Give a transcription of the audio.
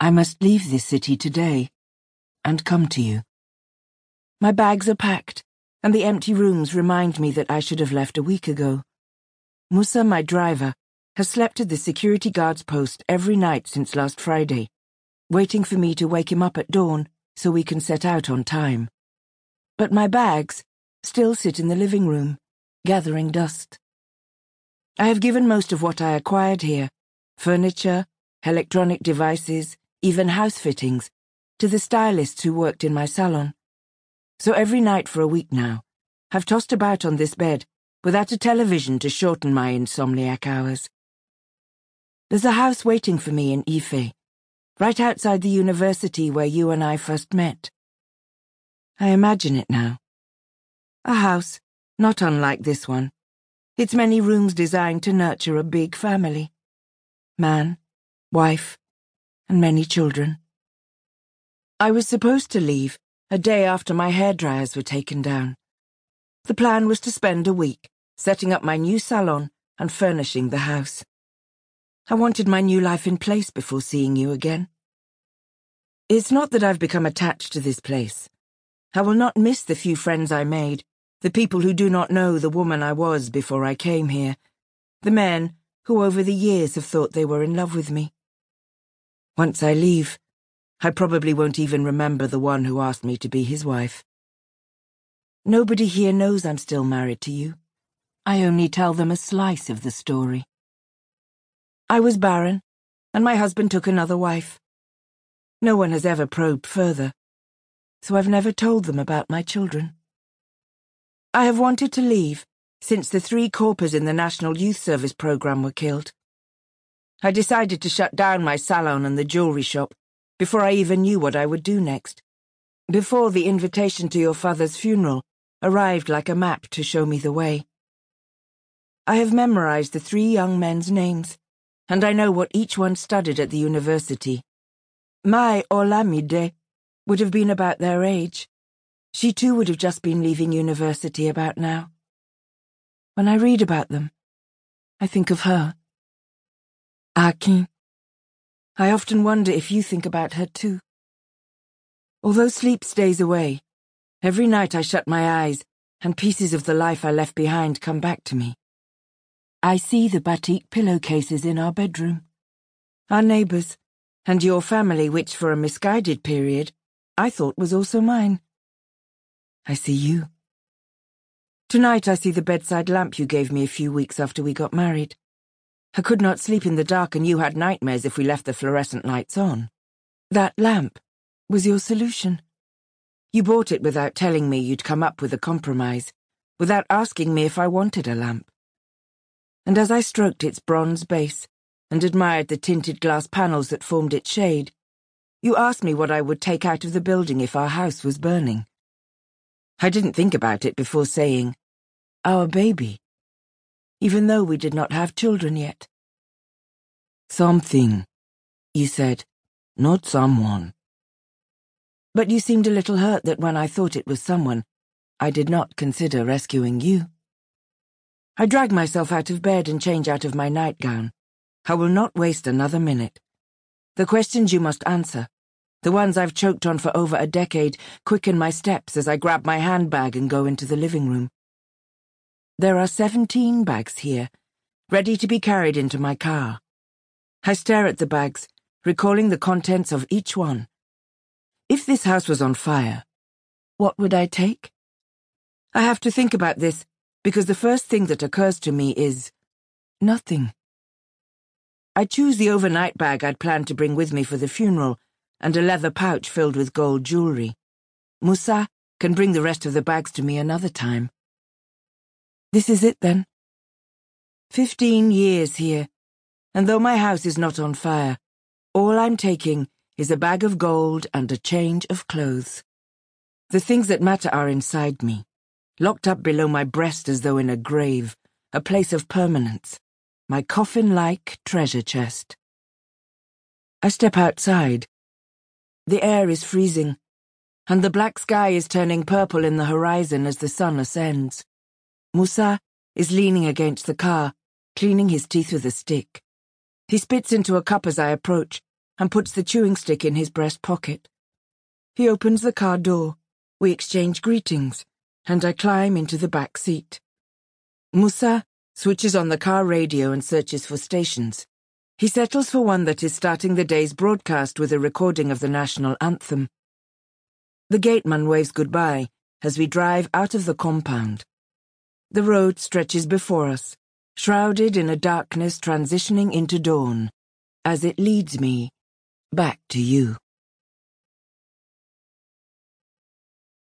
I must leave this city today and come to you. My bags are packed, and the empty rooms remind me that I should have left a week ago. Musa, my driver, has slept at the security guard's post every night since last Friday, waiting for me to wake him up at dawn so we can set out on time. But my bags still sit in the living room, gathering dust. I have given most of what I acquired here furniture, electronic devices, even house fittings to the stylists who worked in my salon. So every night for a week now, I've tossed about on this bed without a television to shorten my insomniac hours. There's a house waiting for me in Ife, right outside the university where you and I first met. I imagine it now. A house, not unlike this one, its many rooms designed to nurture a big family. Man, wife, and many children. I was supposed to leave a day after my hairdryers were taken down. The plan was to spend a week setting up my new salon and furnishing the house. I wanted my new life in place before seeing you again. It's not that I've become attached to this place. I will not miss the few friends I made, the people who do not know the woman I was before I came here, the men who over the years have thought they were in love with me. Once I leave, I probably won't even remember the one who asked me to be his wife. Nobody here knows I'm still married to you. I only tell them a slice of the story. I was barren, and my husband took another wife. No one has ever probed further, so I've never told them about my children. I have wanted to leave since the three corpers in the National Youth Service program were killed. I decided to shut down my salon and the jewelry shop before I even knew what I would do next. Before the invitation to your father's funeral arrived like a map to show me the way. I have memorized the three young men's names, and I know what each one studied at the university. My Olamide would have been about their age. She too would have just been leaving university about now. When I read about them, I think of her. Akin. I often wonder if you think about her too. Although sleep stays away, every night I shut my eyes and pieces of the life I left behind come back to me. I see the batik pillowcases in our bedroom, our neighbours, and your family, which for a misguided period I thought was also mine. I see you. Tonight I see the bedside lamp you gave me a few weeks after we got married. I could not sleep in the dark and you had nightmares if we left the fluorescent lights on. That lamp was your solution. You bought it without telling me you'd come up with a compromise, without asking me if I wanted a lamp. And as I stroked its bronze base and admired the tinted glass panels that formed its shade, you asked me what I would take out of the building if our house was burning. I didn't think about it before saying, our baby, even though we did not have children yet. Something, you said, not someone. But you seemed a little hurt that when I thought it was someone, I did not consider rescuing you. I drag myself out of bed and change out of my nightgown. I will not waste another minute. The questions you must answer the ones I've choked on for over a decade quicken my steps as I grab my handbag and go into the living room. There are seventeen bags here, ready to be carried into my car. I stare at the bags, recalling the contents of each one. If this house was on fire, what would I take? I have to think about this because the first thing that occurs to me is nothing. I choose the overnight bag I'd planned to bring with me for the funeral and a leather pouch filled with gold jewelry. Musa can bring the rest of the bags to me another time. This is it then. Fifteen years here, and though my house is not on fire, all I'm taking is a bag of gold and a change of clothes. The things that matter are inside me, locked up below my breast as though in a grave, a place of permanence, my coffin-like treasure chest. I step outside, the air is freezing, and the black sky is turning purple in the horizon as the sun ascends. Musa is leaning against the car, cleaning his teeth with a stick. He spits into a cup as I approach, and puts the chewing stick in his breast pocket. He opens the car door. We exchange greetings, and I climb into the back seat. Musa switches on the car radio and searches for stations. He settles for one that is starting the day's broadcast with a recording of the national anthem. The gateman waves goodbye as we drive out of the compound. The road stretches before us, shrouded in a darkness transitioning into dawn, as it leads me back to you.